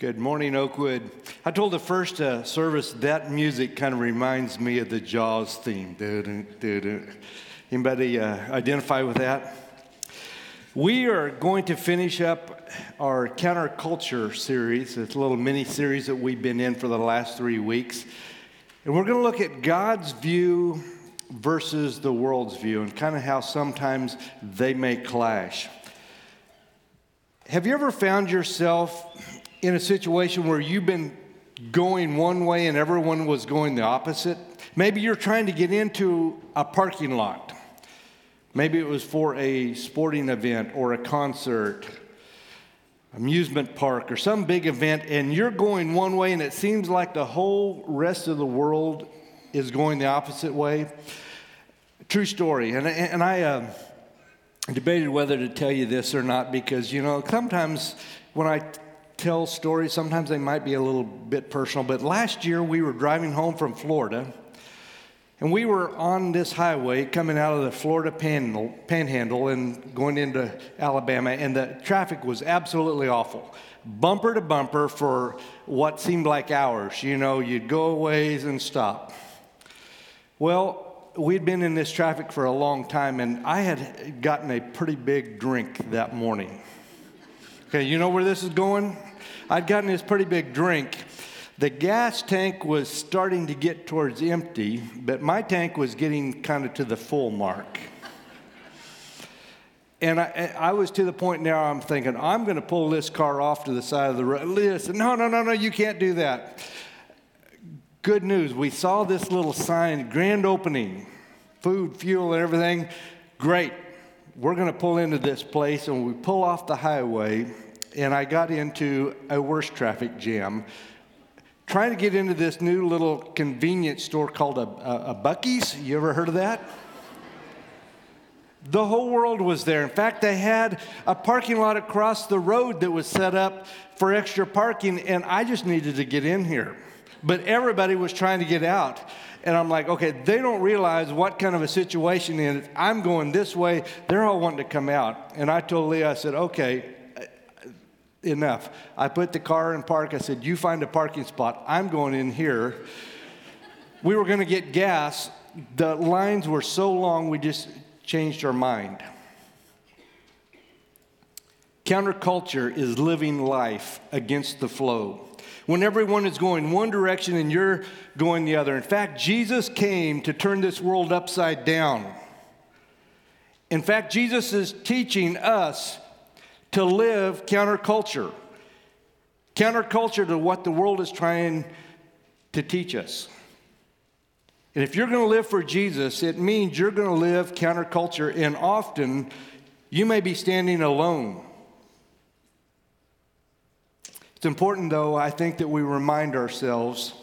Good morning, Oakwood. I told the first uh, service that music kind of reminds me of the Jaws theme. Anybody uh, identify with that? We are going to finish up our counterculture series. It's a little mini series that we've been in for the last three weeks. And we're going to look at God's view versus the world's view and kind of how sometimes they may clash. Have you ever found yourself in a situation where you've been going one way and everyone was going the opposite. Maybe you're trying to get into a parking lot. Maybe it was for a sporting event or a concert, amusement park, or some big event, and you're going one way and it seems like the whole rest of the world is going the opposite way. True story. And, and I uh, debated whether to tell you this or not because, you know, sometimes when I tell stories. Sometimes they might be a little bit personal. But last year we were driving home from Florida, and we were on this highway coming out of the Florida panhandle, and going into Alabama, and the traffic was absolutely awful. Bumper to bumper for what seemed like hours. You know, you'd go a ways and stop. Well, we'd been in this traffic for a long time, and I had gotten a pretty big drink that morning. Okay, you know where this is going? I'd gotten this pretty big drink. The gas tank was starting to get towards empty, but my tank was getting kind of to the full mark. And I, I, was to the point now I'm thinking, I'm going to pull this car off to the side of the road. Listen, no, no, no, no, you can't do that. Good news, we saw this little sign, grand opening, food, fuel, and everything. Great. We're going to pull into this place, and we pull off the highway, and I got into a worse traffic jam trying to get into this new little convenience store called a, a, a Buc-ee's. You ever heard of that? The whole world was there. In fact, they had a parking lot across the road that was set up for extra parking, and I just needed to get in here. But everybody was trying to get out. And I'm like, okay, they don't realize what kind of a situation is. I'm going this way, they're all wanting to come out. And I told Leah, I said, okay, enough. I put the car in park. I said, You find a parking spot. I'm going in here. We were going to get gas. The lines were so long, we just changed our mind. Counterculture is living life against the flow. When everyone is going one direction and you're going the other. In fact, Jesus came to turn this world upside down. In fact, Jesus is teaching us to live counterculture, counterculture to what the world is trying to teach us. And if you're going to live for Jesus, it means you're going to live counterculture, and often you may be standing alone. It's important, though, I think, that we remind ourselves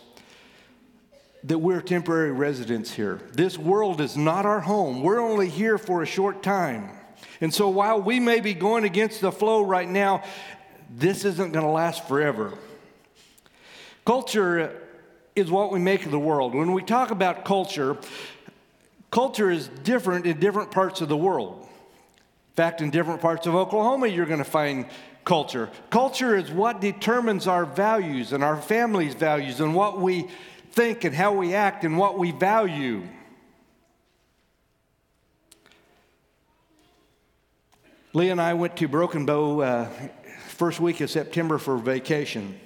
that we're temporary residents here. This world is not our home, we're only here for a short time. And so while we may be going against the flow right now, this isn't going to last forever. Culture is what we make of the world. When we talk about culture, culture is different in different parts of the world. In fact, in different parts of Oklahoma, you're going to find culture. Culture is what determines our values and our family's values and what we think and how we act and what we value. Lee and I went to Broken Bow uh, first week of September for vacation.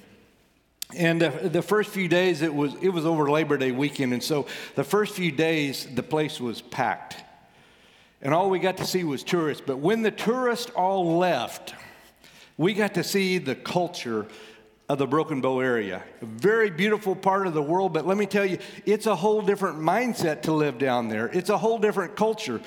And uh, the first few days, it was, it was over Labor Day weekend. And so the first few days, the place was packed. And all we got to see was tourists. But when the tourists all left, we got to see the culture of the Broken Bow area. A very beautiful part of the world, but let me tell you, it's a whole different mindset to live down there. It's a whole different culture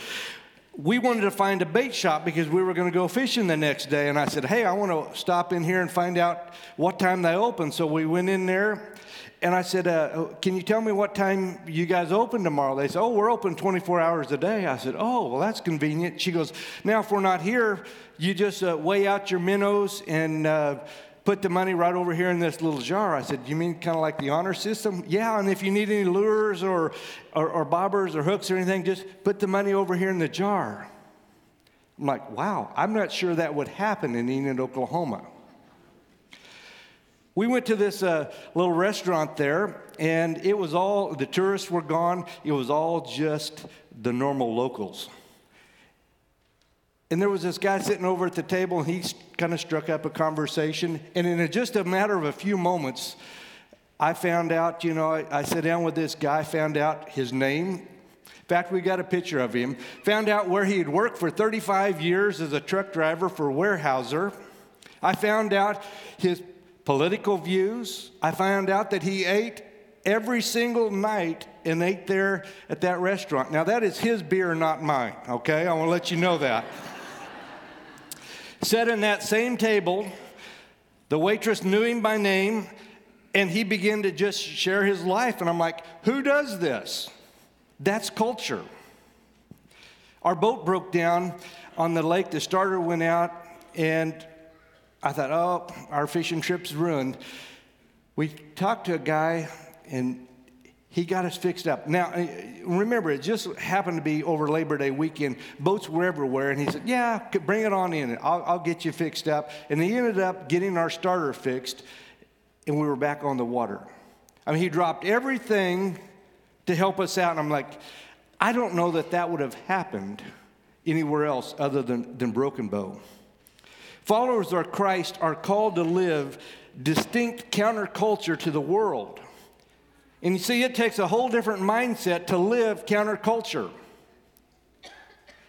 we wanted to find a bait shop because we were going to go fishing the next day. And I said, Hey, I want to stop in here and find out what time they open. So we went in there and I said, uh, Can you tell me what time you guys open tomorrow? They said, Oh, we're open 24 hours a day. I said, Oh, well, that's convenient. She goes, Now, if we're not here, you just uh, weigh out your minnows and uh, put the money right over here in this little jar. I said, You mean kind of like the honor system? Yeah, and if you need any lures or, or, or, bobbers or hooks or anything, just put the money over here in the jar. I'm like, Wow, I'm not sure that would happen in Enid, Oklahoma. We went to this uh, little restaurant there, and it was all, the tourists were gone. It was all just the normal locals. And there was this guy sitting over at the table, and he kind of struck up a conversation. And in just a matter of a few moments, I found out, you know, I, I sat down with this guy, found out his name. In fact, we got a picture of him. Found out where he had worked for 35 years as a truck driver for Weyerhaeuser. I found out his political views. I found out that he ate every single night and ate there at that restaurant. Now, that is his beer, not mine, okay? I want to let you know that. Sat in that same table, the waitress knew him by name, and he began to just share his life. And I'm like, who does this? That's culture. Our boat broke down on the lake, the starter went out, and I thought, oh, our fishing trip's ruined. We talked to a guy, and he got us fixed up. Now, uh, remember, it just happened to be over Labor Day weekend. Boats were everywhere, and he said, Yeah, bring it on in. I'll, I'll get you fixed up. And he ended up getting our starter fixed, and we were back on the water. I mean, he dropped everything to help us out. And I'm like, I don't know that that would have happened anywhere else other than, than Broken Bow. Followers of Christ are called to live distinct counterculture to the world. And you see, it takes a whole different mindset to live counterculture.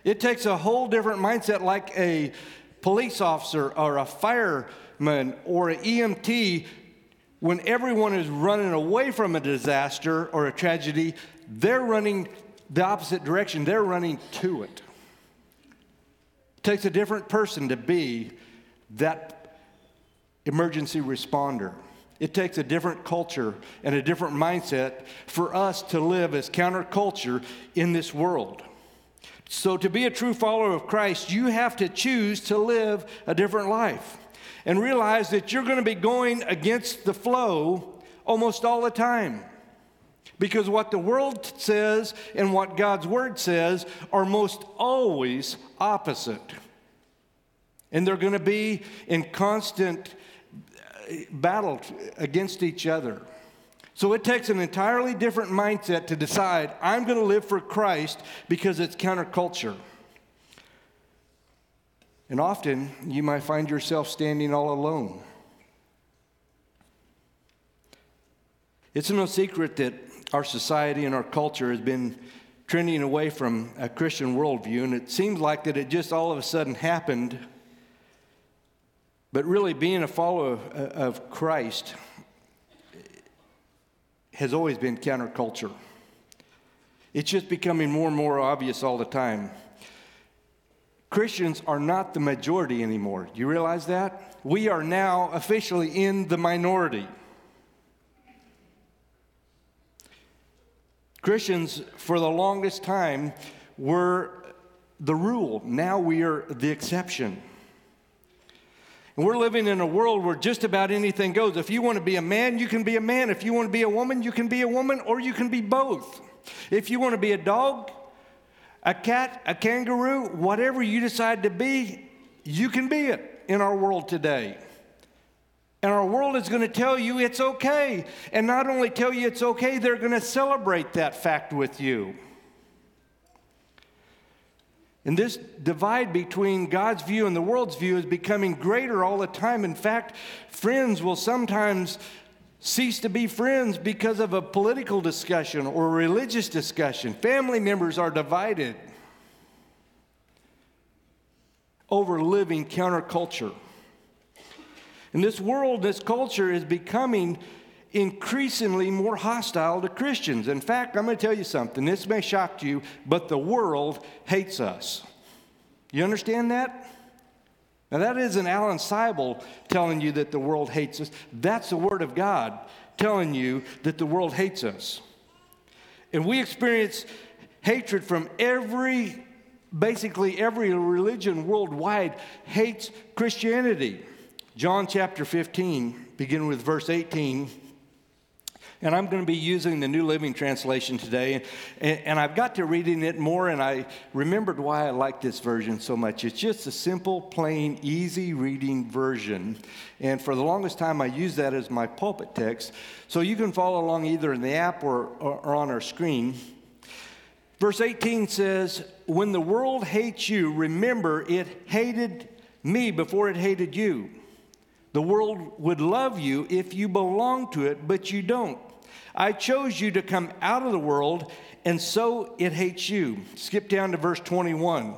It takes a whole different mindset, like a police officer or a fireman or an EMT. When everyone is running away from a disaster or a tragedy, they're running the opposite direction, they're running to it. It takes a different person to be that emergency responder. It takes a different culture and a different mindset for us to live as counterculture in this world. So, to be a true follower of Christ, you have to choose to live a different life and realize that you're going to be going against the flow almost all the time. Because what the world says and what God's word says are most always opposite. And they're going to be in constant battle against each other. So it takes an entirely different mindset to decide I'm going to live for Christ because it's counterculture. And often you might find yourself standing all alone. It's no secret that our society and our culture has been trending away from a Christian worldview, and it seems like that it just all of a sudden happened but really, being a follower of, Christ has always been counterculture. It's just becoming more and more obvious all the time. Christians are not the majority anymore. Do you realize that? We are now officially in the minority. Christians, for the longest time, were the rule. Now we are the exception. And we're living in a world where just about anything goes. If you want to be a man, you can be a man. If you want to be a woman, you can be a woman, or you can be both. If you want to be a dog, a cat, a kangaroo, whatever you decide to be, you can be it in our world today. And our world is going to tell you it's okay. And not only tell you it's okay, they're going to celebrate that fact with you. And this divide between God's view and the world's view is becoming greater all the time. In fact, friends will sometimes cease to be friends because of a political discussion or a religious discussion. Family members are divided over living counterculture. And this world, this culture is becoming increasingly more hostile to Christians. In fact, I'm going to tell you something. This may shock you, but the world hates us. You understand that? Now, that isn't Alan Seibel telling you that the world hates us. That's the Word of God telling you that the world hates us. And we experience hatred from every, basically every religion worldwide hates Christianity. John chapter 15, beginning with verse 18 And I'm going to be using the New Living Translation today. And, and I've got to reading it more, and I remembered why I like this version so much. It's just a simple, plain, easy reading version. And for the longest time, I used that as my pulpit text. So you can follow along either in the app or, or, or on our screen. Verse 18 says, When the world hates you, remember it hated me before it hated you. The world would love you if you belong to it, but you don't. I chose you to come out of the world, and so it hates you. Skip down to verse 21.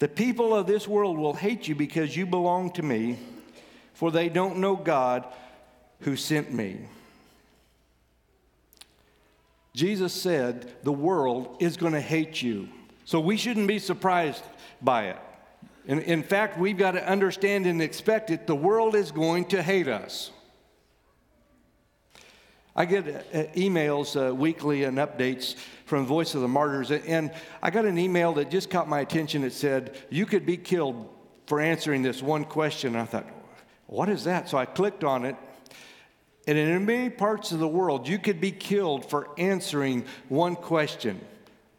The people of this world will hate you because you belong to me, for they don't know God who sent me. Jesus said the world is going to hate you. So we shouldn't be surprised by it. In, in fact, we've got to understand and expect it. The world is going to hate us. I get uh, emails uh, weekly and updates from Voice of the Martyrs, and I got an email that just caught my attention. It said, You could be killed for answering this one question. And I thought, What is that? So I clicked on it, and in many parts of the world, you could be killed for answering one question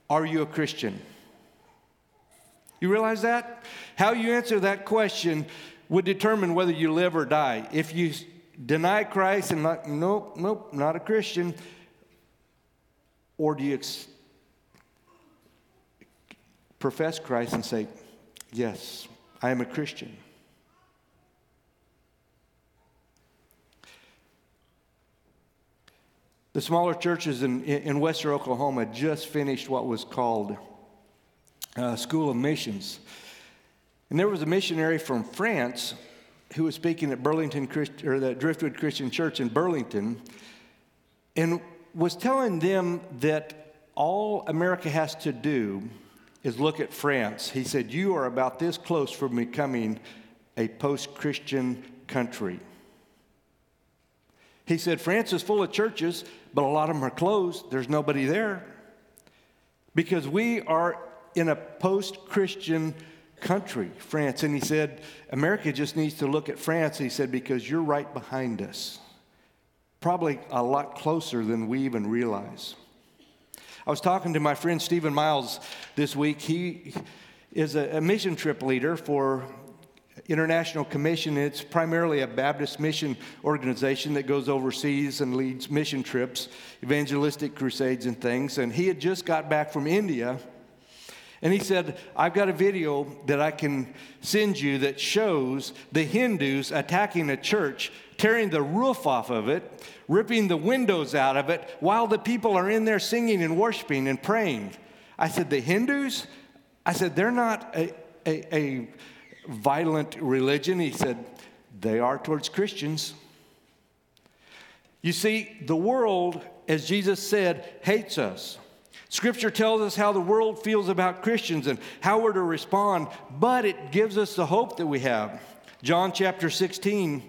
Are you a Christian? You realize that? How you answer that question would determine whether you live or die. If you deny Christ and not, nope, nope, not a Christian, or do you ex- profess Christ and say, Yes, I am a Christian? The smaller churches in, in Western Oklahoma just finished what was called uh, School of Missions. And there was a missionary from France who was speaking at Burlington Christ, or the Driftwood Christian Church in Burlington and was telling them that all America has to do is look at France. He said, You are about this close from becoming a post Christian country. He said, France is full of churches, but a lot of them are closed. There's nobody there. Because we are in a post Christian country, France. And he said, America just needs to look at France. He said, because you're right behind us. Probably a lot closer than we even realize. I was talking to my friend Stephen Miles this week. He is a, a mission trip leader for International Commission. It's primarily a Baptist mission organization that goes overseas and leads mission trips, evangelistic crusades, and things. And he had just got back from India. And he said, I've got a video that I can send you that shows the Hindus attacking a church, tearing the roof off of it, ripping the windows out of it, while the people are in there singing and worshiping and praying. I said, The Hindus? I said, They're not a, a, a violent religion. He said, They are towards Christians. You see, the world, as Jesus said, hates us. Scripture tells us how the world feels about Christians and how we're to respond, but it gives us the hope that we have. John chapter 16,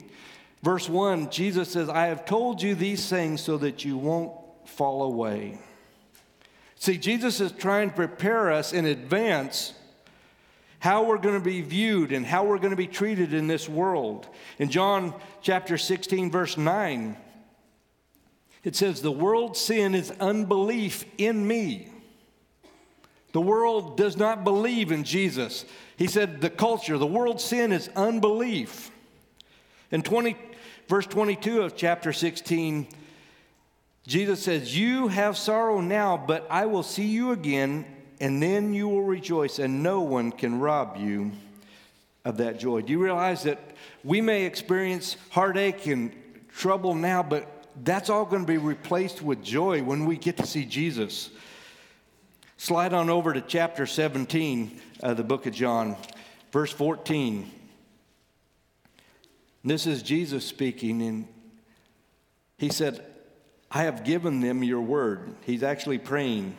verse 1, Jesus says, I have told you these things so that you won't fall away. See, Jesus is trying to prepare us in advance how we're going to be viewed and how we're going to be treated in this world. In John chapter 16, verse 9, it says, The world's sin is unbelief in me. The world does not believe in Jesus. He said, The culture, the world's sin is unbelief. In 20, verse 22 of chapter 16, Jesus says, You have sorrow now, but I will see you again and then you will rejoice, and no one can rob you of that joy. Do you realize that we may experience heartache and trouble now, but that's all going to be replaced with joy when we get to see Jesus? Slide on over to chapter 17 of the book of John, verse 14. This is Jesus speaking, and he said, I have given them your word. He's actually praying.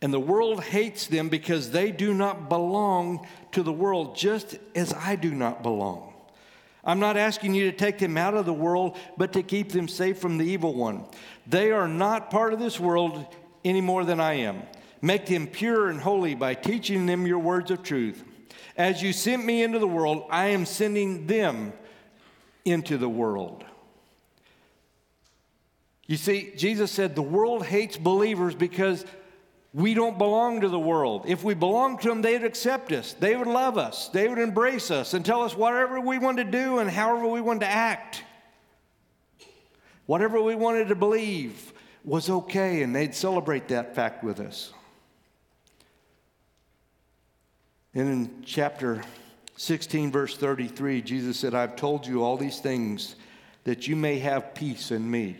And the world hates them because they do not belong to the world, just as I do not belong. I'm not asking you to take them out of the world, but to keep them safe from the evil one. They are not part of this world any more than I am. Make them pure and holy by teaching them your words of truth. As you sent me into the world, I am sending them into the world. You see, Jesus said the world hates believers because we don't belong to the world. If we belonged to them, they'd accept us, they would love us, they would embrace us and tell us whatever we wanted to do and however we wanted to act. Whatever we wanted to believe was okay, and they'd celebrate that fact with us. And in chapter 16, verse 33, Jesus said, I've told you all these things that you may have peace in me.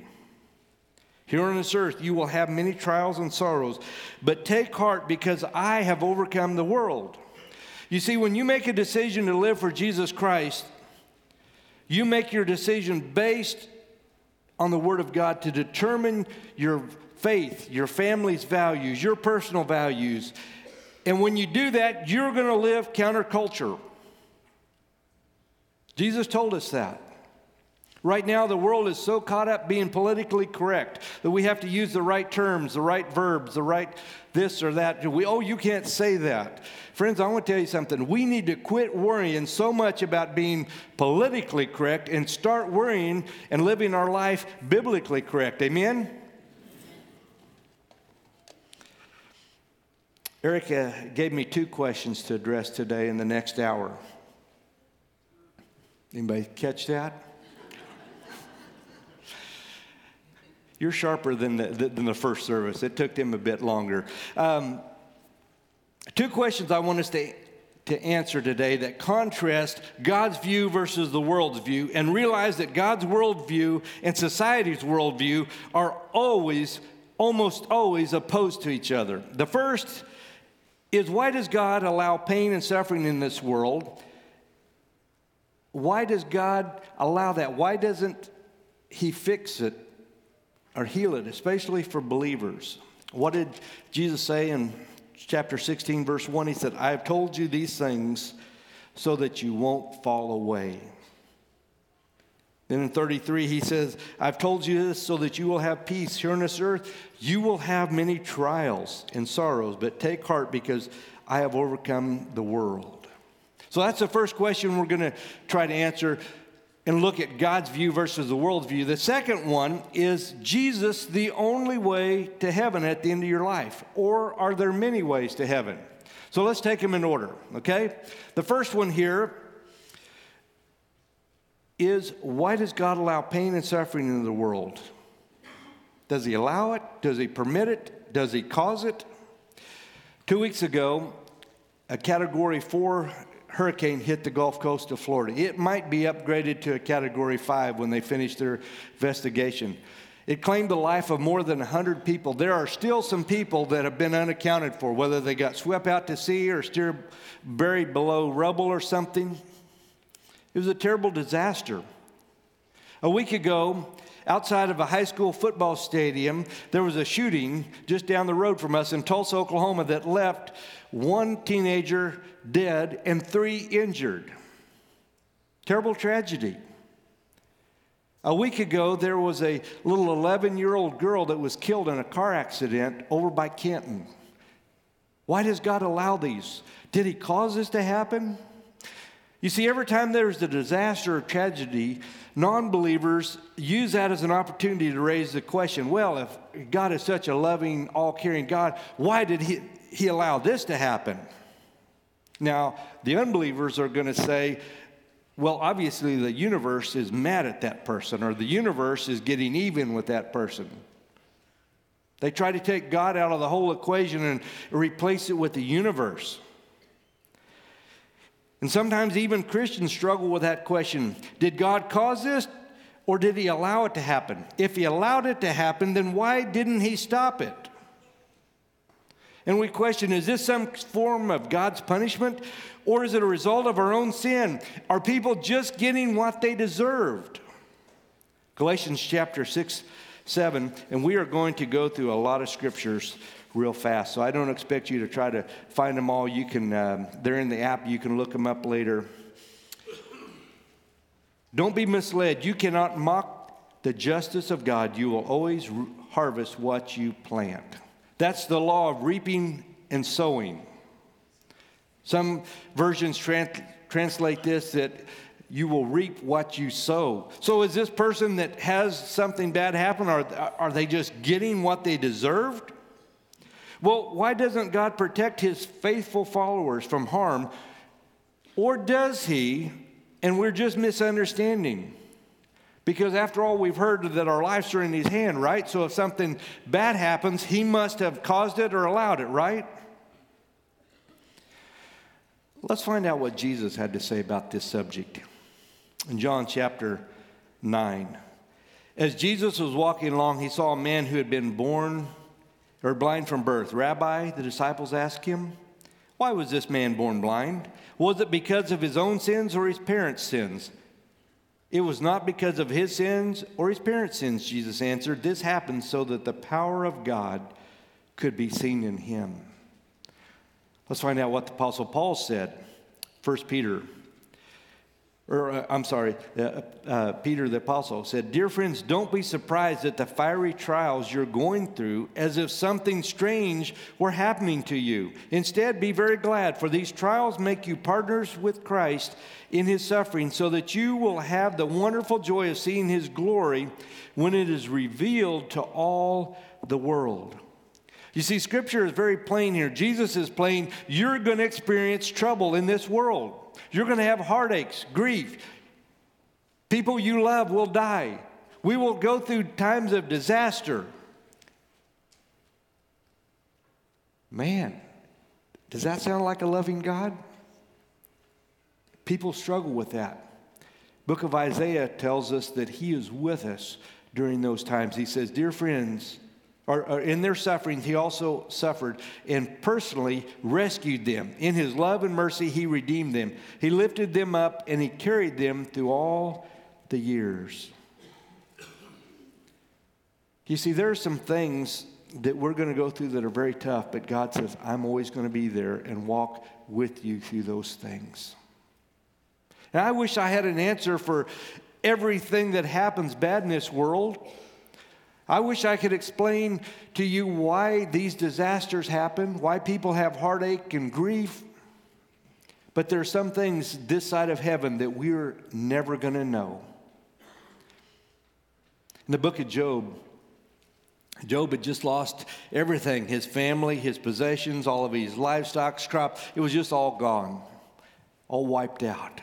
Here on this earth, you will have many trials and sorrows, but take heart because I have overcome the world. You see, when you make a decision to live for Jesus Christ, you make your decision based on the Word of God to determine your faith, your family's values, your personal values. And when you do that, you're going to live counterculture. Jesus told us that. Right now, the world is so caught up being politically correct that we have to use the right terms, the right verbs, the right this or that. We, oh, you can't say that. Friends, I want to tell you something. We need to quit worrying so much about being politically correct and start worrying and living our life biblically correct. Amen? Erica gave me two questions to address today in the next hour. Anybody catch that? You're sharper than the, than the first service. It took them a bit longer. Um, two questions I want us to, to answer today that contrast God's view versus the world's view and realize that God's worldview and society's worldview are always, almost always opposed to each other. The first is why does God allow pain and suffering in this world? Why does God allow that? Why doesn't He fix it or heal it, especially for believers. What did Jesus say in chapter 16, verse 1? He said, I have told you these things so that you won't fall away. Then in 33, he says, I've told you this so that you will have peace here on this earth. You will have many trials and sorrows, but take heart because I have overcome the world. So that's the first question we're going to try to answer and look at God's view versus the world's view. The second one is Jesus the only way to heaven at the end of your life? Or are there many ways to heaven? So let's take them in order, okay? The first one here is why does God allow pain and suffering in the world? Does He allow it? Does He permit it? Does He cause it? Two weeks ago, a category four hurricane hit the Gulf Coast of Florida. It might be upgraded to a category five when they finish their investigation. It claimed the life of more than 100 people. There are still some people that have been unaccounted for, whether they got swept out to sea or still buried below rubble or something. It was a terrible disaster. A week ago, outside of a high school football stadium, there was a shooting just down the road from us in Tulsa, Oklahoma, that left one teenager dead and three injured. Terrible tragedy. A week ago, there was a little 11 year old girl that was killed in a car accident over by Canton. Why does God allow these? Did He cause this to happen? You see, every time there's a disaster or tragedy, non believers use that as an opportunity to raise the question well, if God is such a loving, all caring God, why did he, he allow this to happen? Now, the unbelievers are going to say, well, obviously the universe is mad at that person, or the universe is getting even with that person. They try to take God out of the whole equation and replace it with the universe. And sometimes even Christians struggle with that question Did God cause this or did He allow it to happen? If He allowed it to happen, then why didn't He stop it? And we question is this some form of God's punishment or is it a result of our own sin? Are people just getting what they deserved? Galatians chapter 6, 7, and we are going to go through a lot of scriptures real fast. So I don't expect you to try to find them all. You can, um, they're in the app, you can look them up later. Don't be misled. You cannot mock the justice of God. You will always harvest what you plant. That's the law of reaping and sowing. Some versions trans- translate this that you will reap what you sow. So, is this person that has something bad happen, are, are they just getting what they deserved? Well, why doesn't God protect his faithful followers from harm? Or does he, and we're just misunderstanding? Because after all, we've heard that our lives are in his hand, right? So if something bad happens, he must have caused it or allowed it, right? Let's find out what Jesus had to say about this subject. In John chapter 9, as Jesus was walking along, he saw a man who had been born or blind from birth. Rabbi, the disciples asked him, Why was this man born blind? Was it because of his own sins or his parents' sins? It was not because of his sins or his parents' sins, Jesus answered. This happened so that the power of God could be seen in him. Let's find out what the Apostle Paul said. 1 Peter or uh, I'm sorry, uh, uh, Peter the Apostle said, Dear friends, don't be surprised at the fiery trials you're going through as if something strange were happening to you. Instead, be very glad, for these trials make you partners with Christ in his suffering, so that you will have the wonderful joy of seeing his glory when it is revealed to all the world. You see, scripture is very plain here. Jesus is plain. You're going to experience trouble in this world. You're going to have heartaches, grief. People you love will die. We will go through times of disaster. Man, does that sound like a loving God? People struggle with that. Book of Isaiah tells us that he is with us during those times. He says, "Dear friends, or, or, in their suffering, he also suffered and personally rescued them. In his love and mercy, he redeemed them. He lifted them up and he carried them through all the years. You see, there are some things that we're going to go through that are very tough, but God says, I'm always going to be there and walk with you through those things. And I wish I had an answer for everything that happens bad in this world. I wish I could explain to you why these disasters happen, why people have heartache and grief. But there are some things this side of heaven that we're never going to know. In the book of Job, Job had just lost everything his family, his possessions, all of his livestock, crop. It was just all gone, all wiped out.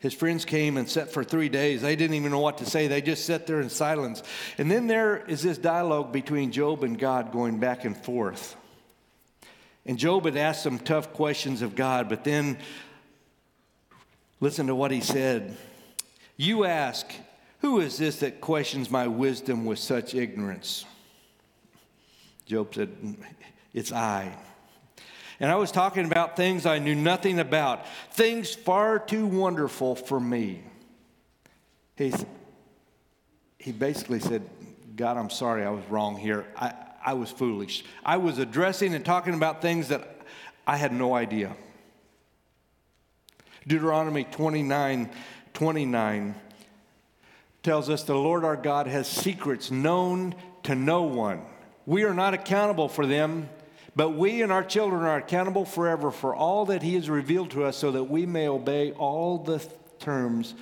His friends came and sat for three days. They didn't even know what to say. They just sat there in silence. And then there is this dialogue between Job and God going back and forth. And Job had asked some tough questions of God, but then listen to what he said. You ask, Who is this that questions my wisdom with such ignorance? Job said, It's I. And I was talking about things I knew nothing about, things far too wonderful for me. He's, he basically said, God, I'm sorry I was wrong here. I, I was foolish. I was addressing and talking about things that I had no idea. Deuteronomy 29 29 tells us the Lord our God has secrets known to no one. We are not accountable for them, but we and our children are accountable forever for all that He has revealed to us so that we may obey all the terms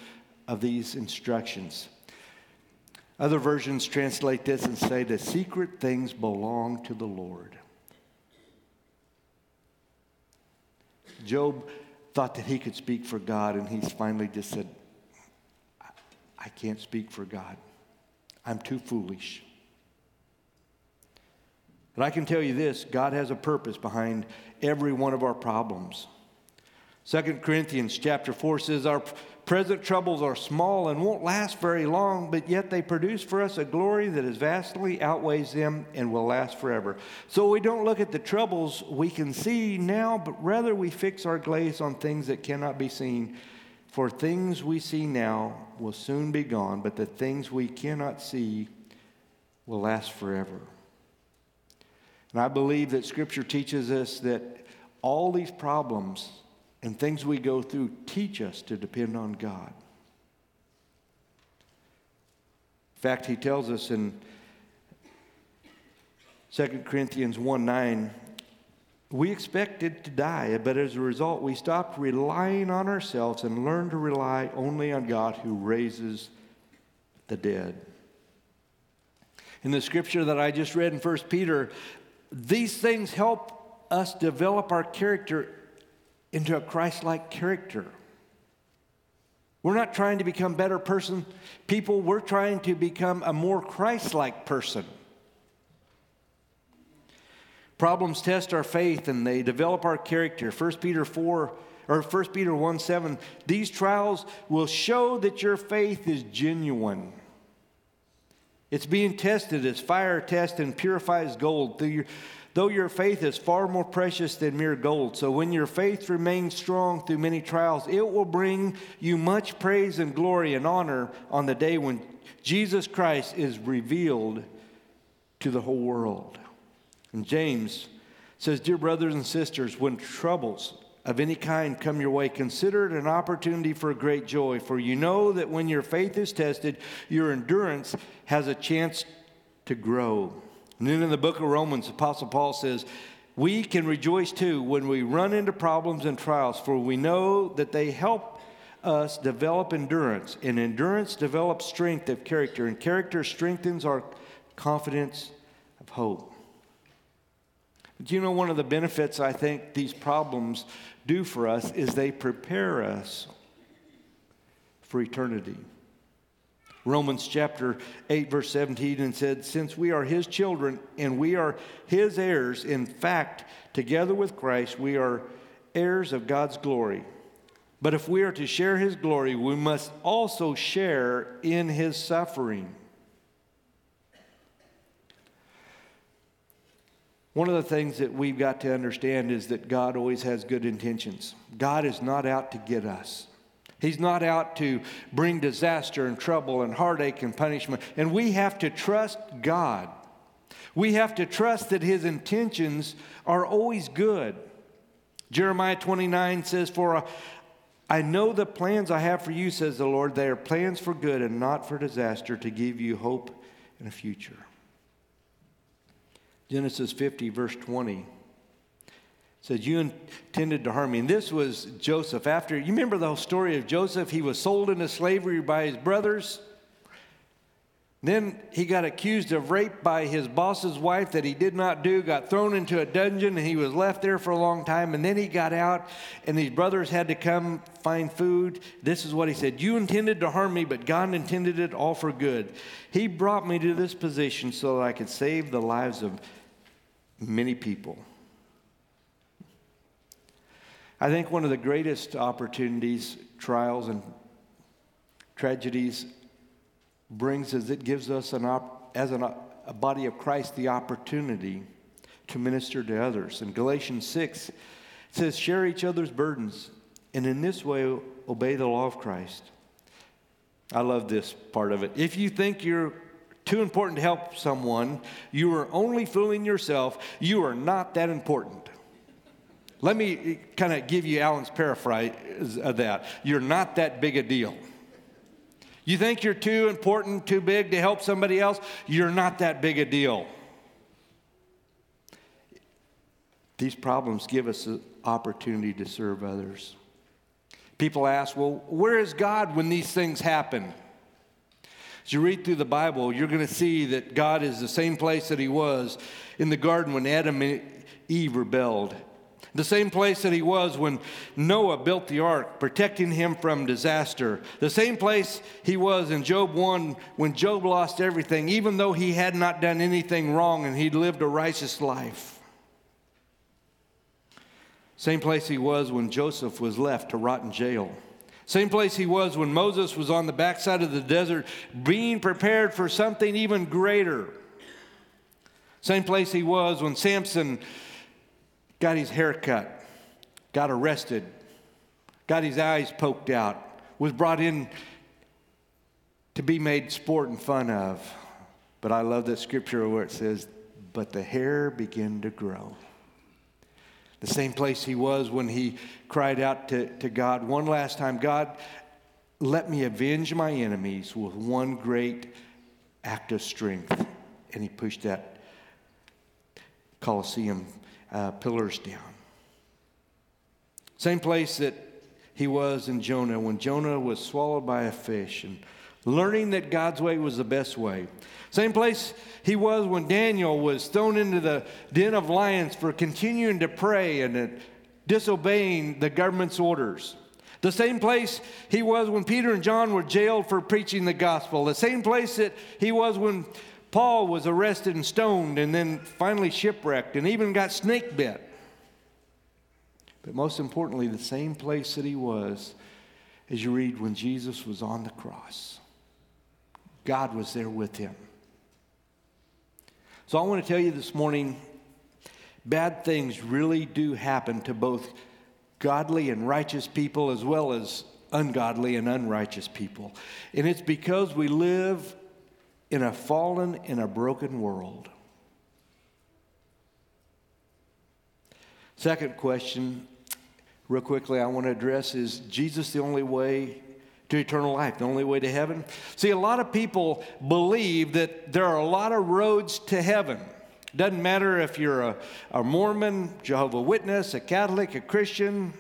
of these instructions. Other versions translate this and say, The secret things belong to the Lord. Job thought that he could speak for God, and he finally just said, I can't speak for God. I'm too foolish. But I can tell you this God has a purpose behind every one of our problems. 2 Corinthians chapter 4 says, Our present troubles are small and won't last very long, but yet they produce for us a glory that is vastly outweighs them and will last forever. So we don't look at the troubles we can see now, but rather we fix our gaze on things that cannot be seen. For things we see now will soon be gone, but the things we cannot see will last forever. And I believe that Scripture teaches us that all these problems and things we go through teach us to depend on God. In fact, he tells us in 2 Corinthians 1 9, we expected to die, but as a result, we stopped relying on ourselves and learned to rely only on God who raises the dead. In the scripture that I just read in 1 Peter, these things help us develop our character into a Christ like character. We're not trying to become better person people, we're trying to become a more Christ like person. Problems test our faith and they develop our character. 1 Peter 4 or 1 Peter 1 7, these trials will show that your faith is genuine. It's being tested as fire tests and purifies gold. Though your faith is far more precious than mere gold. So when your faith remains strong through many trials, it will bring you much praise and glory and honor on the day when Jesus Christ is revealed to the whole world. And James says, Dear brothers and sisters, when troubles of any kind come your way, consider it an opportunity for great joy, for you know that when your faith is tested, your endurance has a chance to grow. And then in the book of Romans, Apostle Paul says, We can rejoice too when we run into problems and trials, for we know that they help us develop endurance, and endurance develops strength of character, and character strengthens our confidence of hope. Do you know one of the benefits I think these problems do for us is they prepare us for eternity. Romans chapter 8, verse 17, and said, Since we are his children and we are his heirs, in fact, together with Christ, we are heirs of God's glory. But if we are to share his glory, we must also share in his suffering. One of the things that we've got to understand is that God always has good intentions. God is not out to get us. He's not out to bring disaster and trouble and heartache and punishment. And we have to trust God. We have to trust that His intentions are always good. Jeremiah 29 says, For I know the plans I have for you, says the Lord. They are plans for good and not for disaster, to give you hope and a future. Genesis 50, verse 20 says, You intended to harm me. And this was Joseph. After, you remember the whole story of Joseph? He was sold into slavery by his brothers. Then he got accused of rape by his boss's wife that he did not do, got thrown into a dungeon, and he was left there for a long time. And then he got out, and these brothers had to come find food. This is what he said You intended to harm me, but God intended it all for good. He brought me to this position so that I could save the lives of many people. I think one of the greatest opportunities, trials, and tragedies brings is it gives us an op- as an, a body of Christ the opportunity to minister to others. In Galatians 6, it says, Share each other's burdens, and in this way obey the law of Christ. I love this part of it. If you think you're too important to help someone, you are only fooling yourself. You are not that important. Let me kind of give you Alan's paraphrase of that. You're not that big a deal. You think you're too important, too big to help somebody else? You're not that big a deal. These problems give us an opportunity to serve others. People ask, well, where is God when these things happen? As you read through the Bible, you're going to see that God is the same place that He was in the garden when Adam and Eve rebelled. The same place that he was when Noah built the ark, protecting him from disaster. The same place he was in Job 1 when Job lost everything, even though he had not done anything wrong and he'd lived a righteous life. Same place he was when Joseph was left to rot in jail. Same place he was when Moses was on the backside of the desert, being prepared for something even greater. Same place he was when Samson got his hair cut, got arrested, got his eyes poked out, was brought in to be made sport and fun of. But I love that scripture where it says, But the hair began to grow the same place he was when he cried out to, to God one last time God, let me avenge my enemies with one great act of strength. And he pushed that Colosseum uh, pillars down. Same place that he was in Jonah when Jonah was swallowed by a fish and learning that God's way was the best way. Same place he was when Daniel was thrown into the den of lions for continuing to pray and disobeying the government's orders. The same place he was when Peter and John were jailed for preaching the gospel. The same place that he was when Paul was arrested and stoned and then finally shipwrecked and even got snake bit. But most importantly, the same place that he was as you read when Jesus was on the cross. God was there with him. So I want to tell you this morning bad things really do happen to both godly and righteous people as well as ungodly and unrighteous people. And it's because we live in a fallen and a broken world. Second question, real quickly, I want to address is Jesus the only way to eternal life, the only way to heaven. See, a lot of people believe that there are a lot of roads to heaven. Doesn't matter if you're a, a Mormon, Jehovah Witness, a Catholic, a Christian,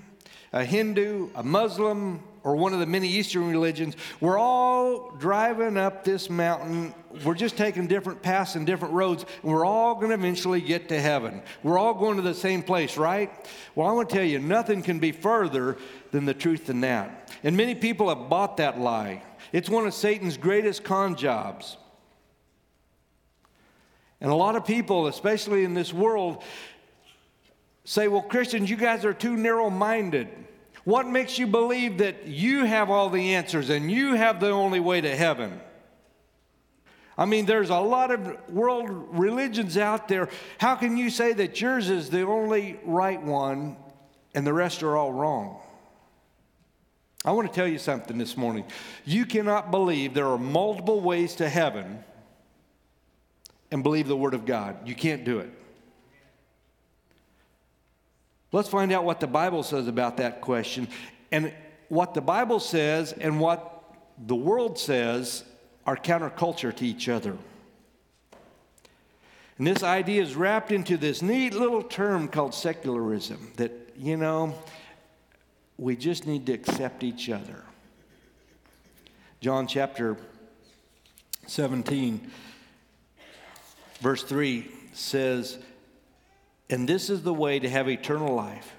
a Hindu, a Muslim, or one of the many Eastern religions, we're all driving up this mountain. We're just taking different paths and different roads, and we're all going to eventually get to heaven. We're all going to the same place, right? Well, I want to tell you, nothing can be further than the truth than that. And many people have bought that lie. It's one of Satan's greatest con jobs. And a lot of people, especially in this world, say, well, Christians, you guys are too narrow minded. What makes you believe that you have all the answers and you have the only way to heaven? I mean, there's a lot of world religions out there. How can you say that yours is the only right one and the rest are all wrong? I want to tell you something this morning. You cannot believe there are multiple ways to heaven and believe the Word of God. You can't do it. Let's find out what the Bible says about that question. And what the Bible says and what the world says are counterculture to each other. And this idea is wrapped into this neat little term called secularism that, you know, we just need to accept each other. John chapter 17, verse 3 says, And this is the way to have eternal life,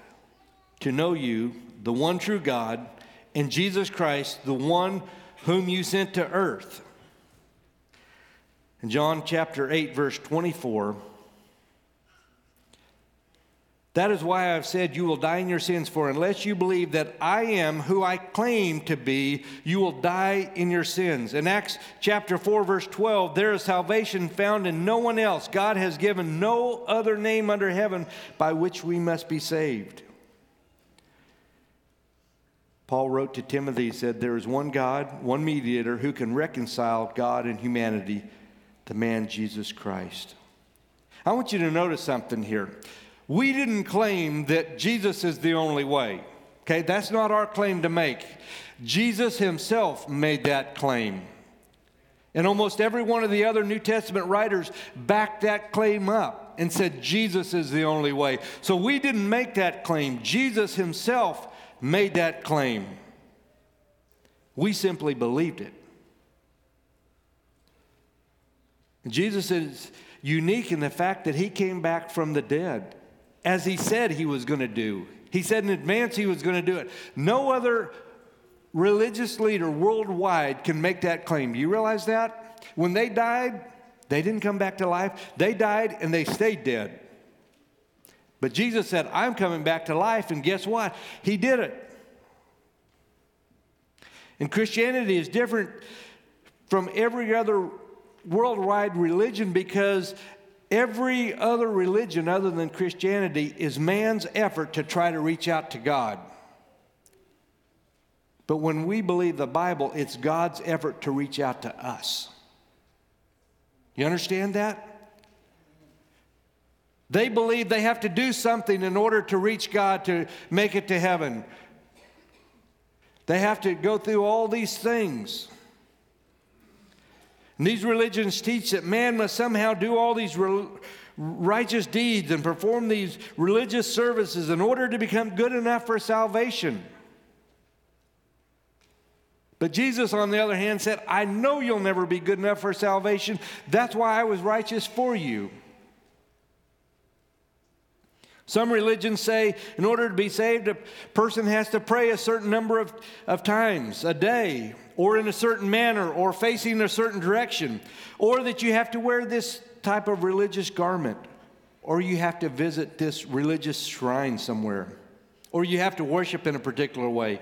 to know you, the one true God, and Jesus Christ, the one whom you sent to earth. In John chapter 8, verse 24, that is why I've said you will die in your sins, for unless you believe that I am who I claim to be, you will die in your sins. In Acts chapter 4, verse 12, there is salvation found in no one else. God has given no other name under heaven by which we must be saved. Paul wrote to Timothy, he said, There is one God, one mediator who can reconcile God and humanity, the man Jesus Christ. I want you to notice something here. We didn't claim that Jesus is the only way. Okay, that's not our claim to make. Jesus himself made that claim. And almost every one of the other New Testament writers backed that claim up and said Jesus is the only way. So we didn't make that claim. Jesus himself made that claim. We simply believed it. Jesus is unique in the fact that he came back from the dead as he said he was going to do. He said in advance he was going to do it. No other religious leader worldwide can make that claim. Do you realize that? When they died, they didn't come back to life. They died and they stayed dead. But Jesus said, I'm coming back to life. And guess what? He did it. And Christianity is different from every other worldwide religion because Every other religion other than Christianity is man's effort to try to reach out to God. But when we believe the Bible, it's God's effort to reach out to us. You understand that? They believe they have to do something in order to reach God to make it to heaven. They have to go through all these things. These religions teach that man must somehow do all these re- righteous deeds and perform these religious services in order to become good enough for salvation. But Jesus, on the other hand, said, I know you'll never be good enough for salvation. That's why I was righteous for you. Some religions say in order to be saved, a person has to pray a certain number of, of times a day, or in a certain manner, or facing a certain direction, or that you have to wear this type of religious garment, or you have to visit this religious shrine somewhere, or you have to worship in a particular way.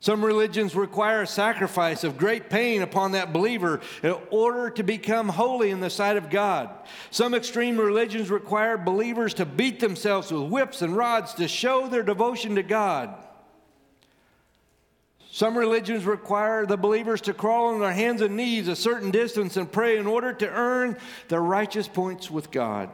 Some religions require a sacrifice of great pain upon that believer in order to become holy in the sight of God. Some extreme religions require believers to beat themselves with whips and rods to show their devotion to God. Some religions require the believers to crawl on their hands and knees a certain distance and pray in order to earn their righteous points with God.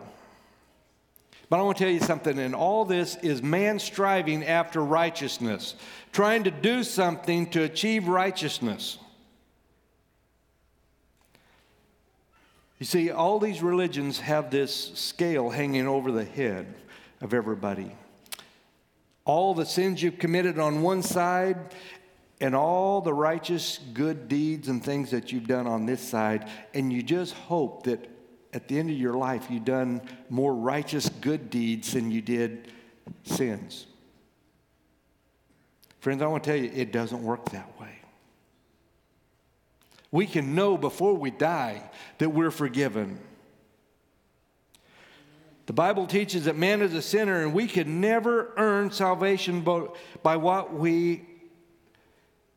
But I want to tell you something, and all this is man striving after righteousness, trying to do something to achieve righteousness. You see, all these religions have this scale hanging over the head of everybody. All the sins you've committed on one side, and all the righteous good deeds and things that you've done on this side, and you just hope that at the end of your life, you've done more righteous good deeds than you did sins. Friends, I want to tell you, it doesn't work that way. We can know before we die that we're forgiven. The Bible teaches that man is a sinner and we can never earn salvation by what we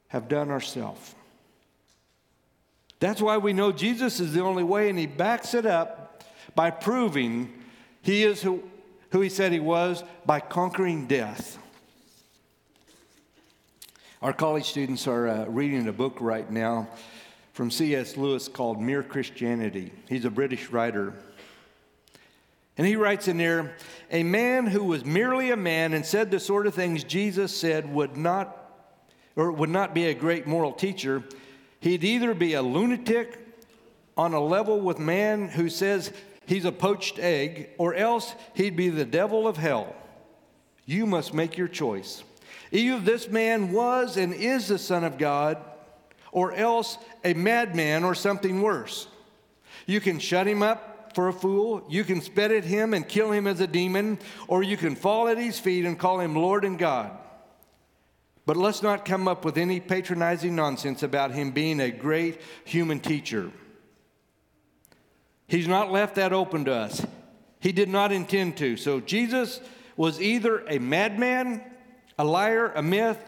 have done ourselves. That's why we know Jesus is the only way, and he backs it up by proving he is who, who he said he was by conquering death. Our college students are uh, reading a book right now from C.S. Lewis called Mere Christianity. He's a British writer. And he writes in there a man who was merely a man and said the sort of things Jesus said would not or would not be a great moral teacher He'd either be a lunatic on a level with man who says he's a poached egg, or else he'd be the devil of hell. You must make your choice. Either this man was and is the Son of God, or else a madman or something worse. You can shut him up for a fool, you can spit at him and kill him as a demon, or you can fall at his feet and call him Lord and God. But let's not come up with any patronizing nonsense about him being a great human teacher. He's not left that open to us. He did not intend to. So Jesus was either a madman, a liar, a myth,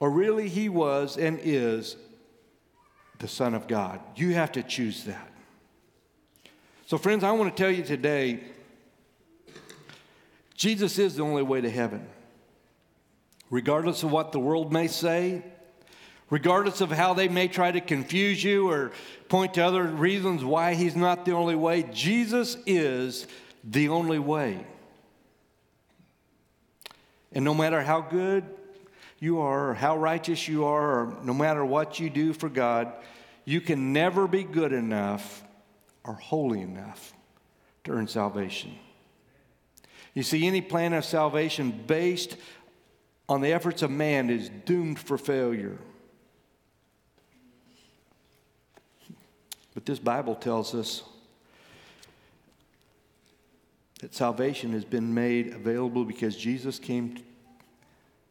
or really he was and is the Son of God. You have to choose that. So, friends, I want to tell you today Jesus is the only way to heaven regardless of what the world may say, regardless of how they may try to confuse you or point to other reasons why he's not the only way, Jesus is the only way. And no matter how good you are, or how righteous you are, or no matter what you do for God, you can never be good enough or holy enough to earn salvation. You see, any plan of salvation based on the efforts of man is doomed for failure. But this Bible tells us that salvation has been made available because Jesus came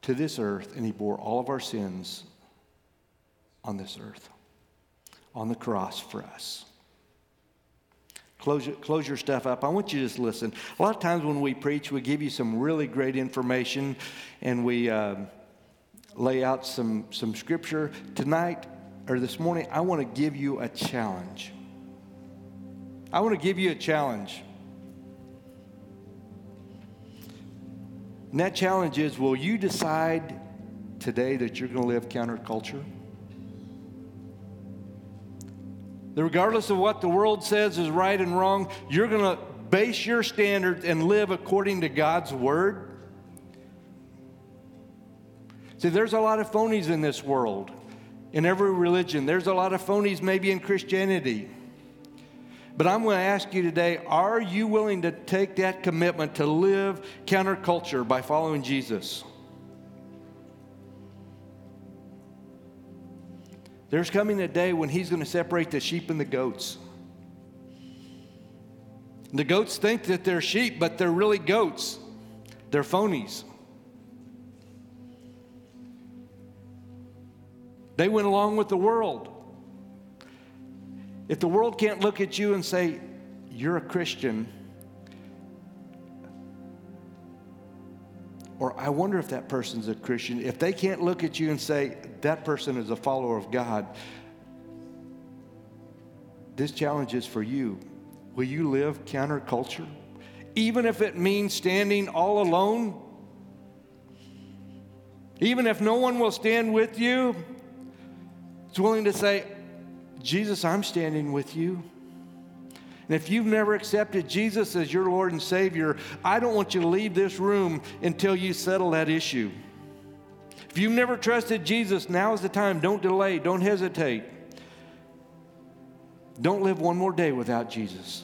to this earth and he bore all of our sins on this earth, on the cross for us. Close your, close your stuff up. I want you to just listen. A lot of times when we preach, we give you some really great information and we uh, lay out some, some scripture. Tonight or this morning, I want to give you a challenge. I want to give you a challenge. And that challenge is will you decide today that you're going to live counterculture? That regardless of what the world says is right and wrong, you're going to base your standards and live according to God's word? See, there's a lot of phonies in this world, in every religion. There's a lot of phonies maybe in Christianity. But I'm going to ask you today are you willing to take that commitment to live counterculture by following Jesus? There's coming a day when he's going to separate the sheep and the goats. The goats think that they're sheep, but they're really goats. They're phonies. They went along with the world. If the world can't look at you and say, You're a Christian, or I wonder if that person's a Christian, if they can't look at you and say, that person is a follower of God, this challenge is for you. Will you live counterculture? Even if it means standing all alone? Even if no one will stand with you, it's willing to say, Jesus, I'm standing with you. And if you've never accepted Jesus as your Lord and Savior, I don't want you to leave this room until you settle that issue. If you've never trusted Jesus, now is the time. Don't delay, don't hesitate. Don't live one more day without Jesus.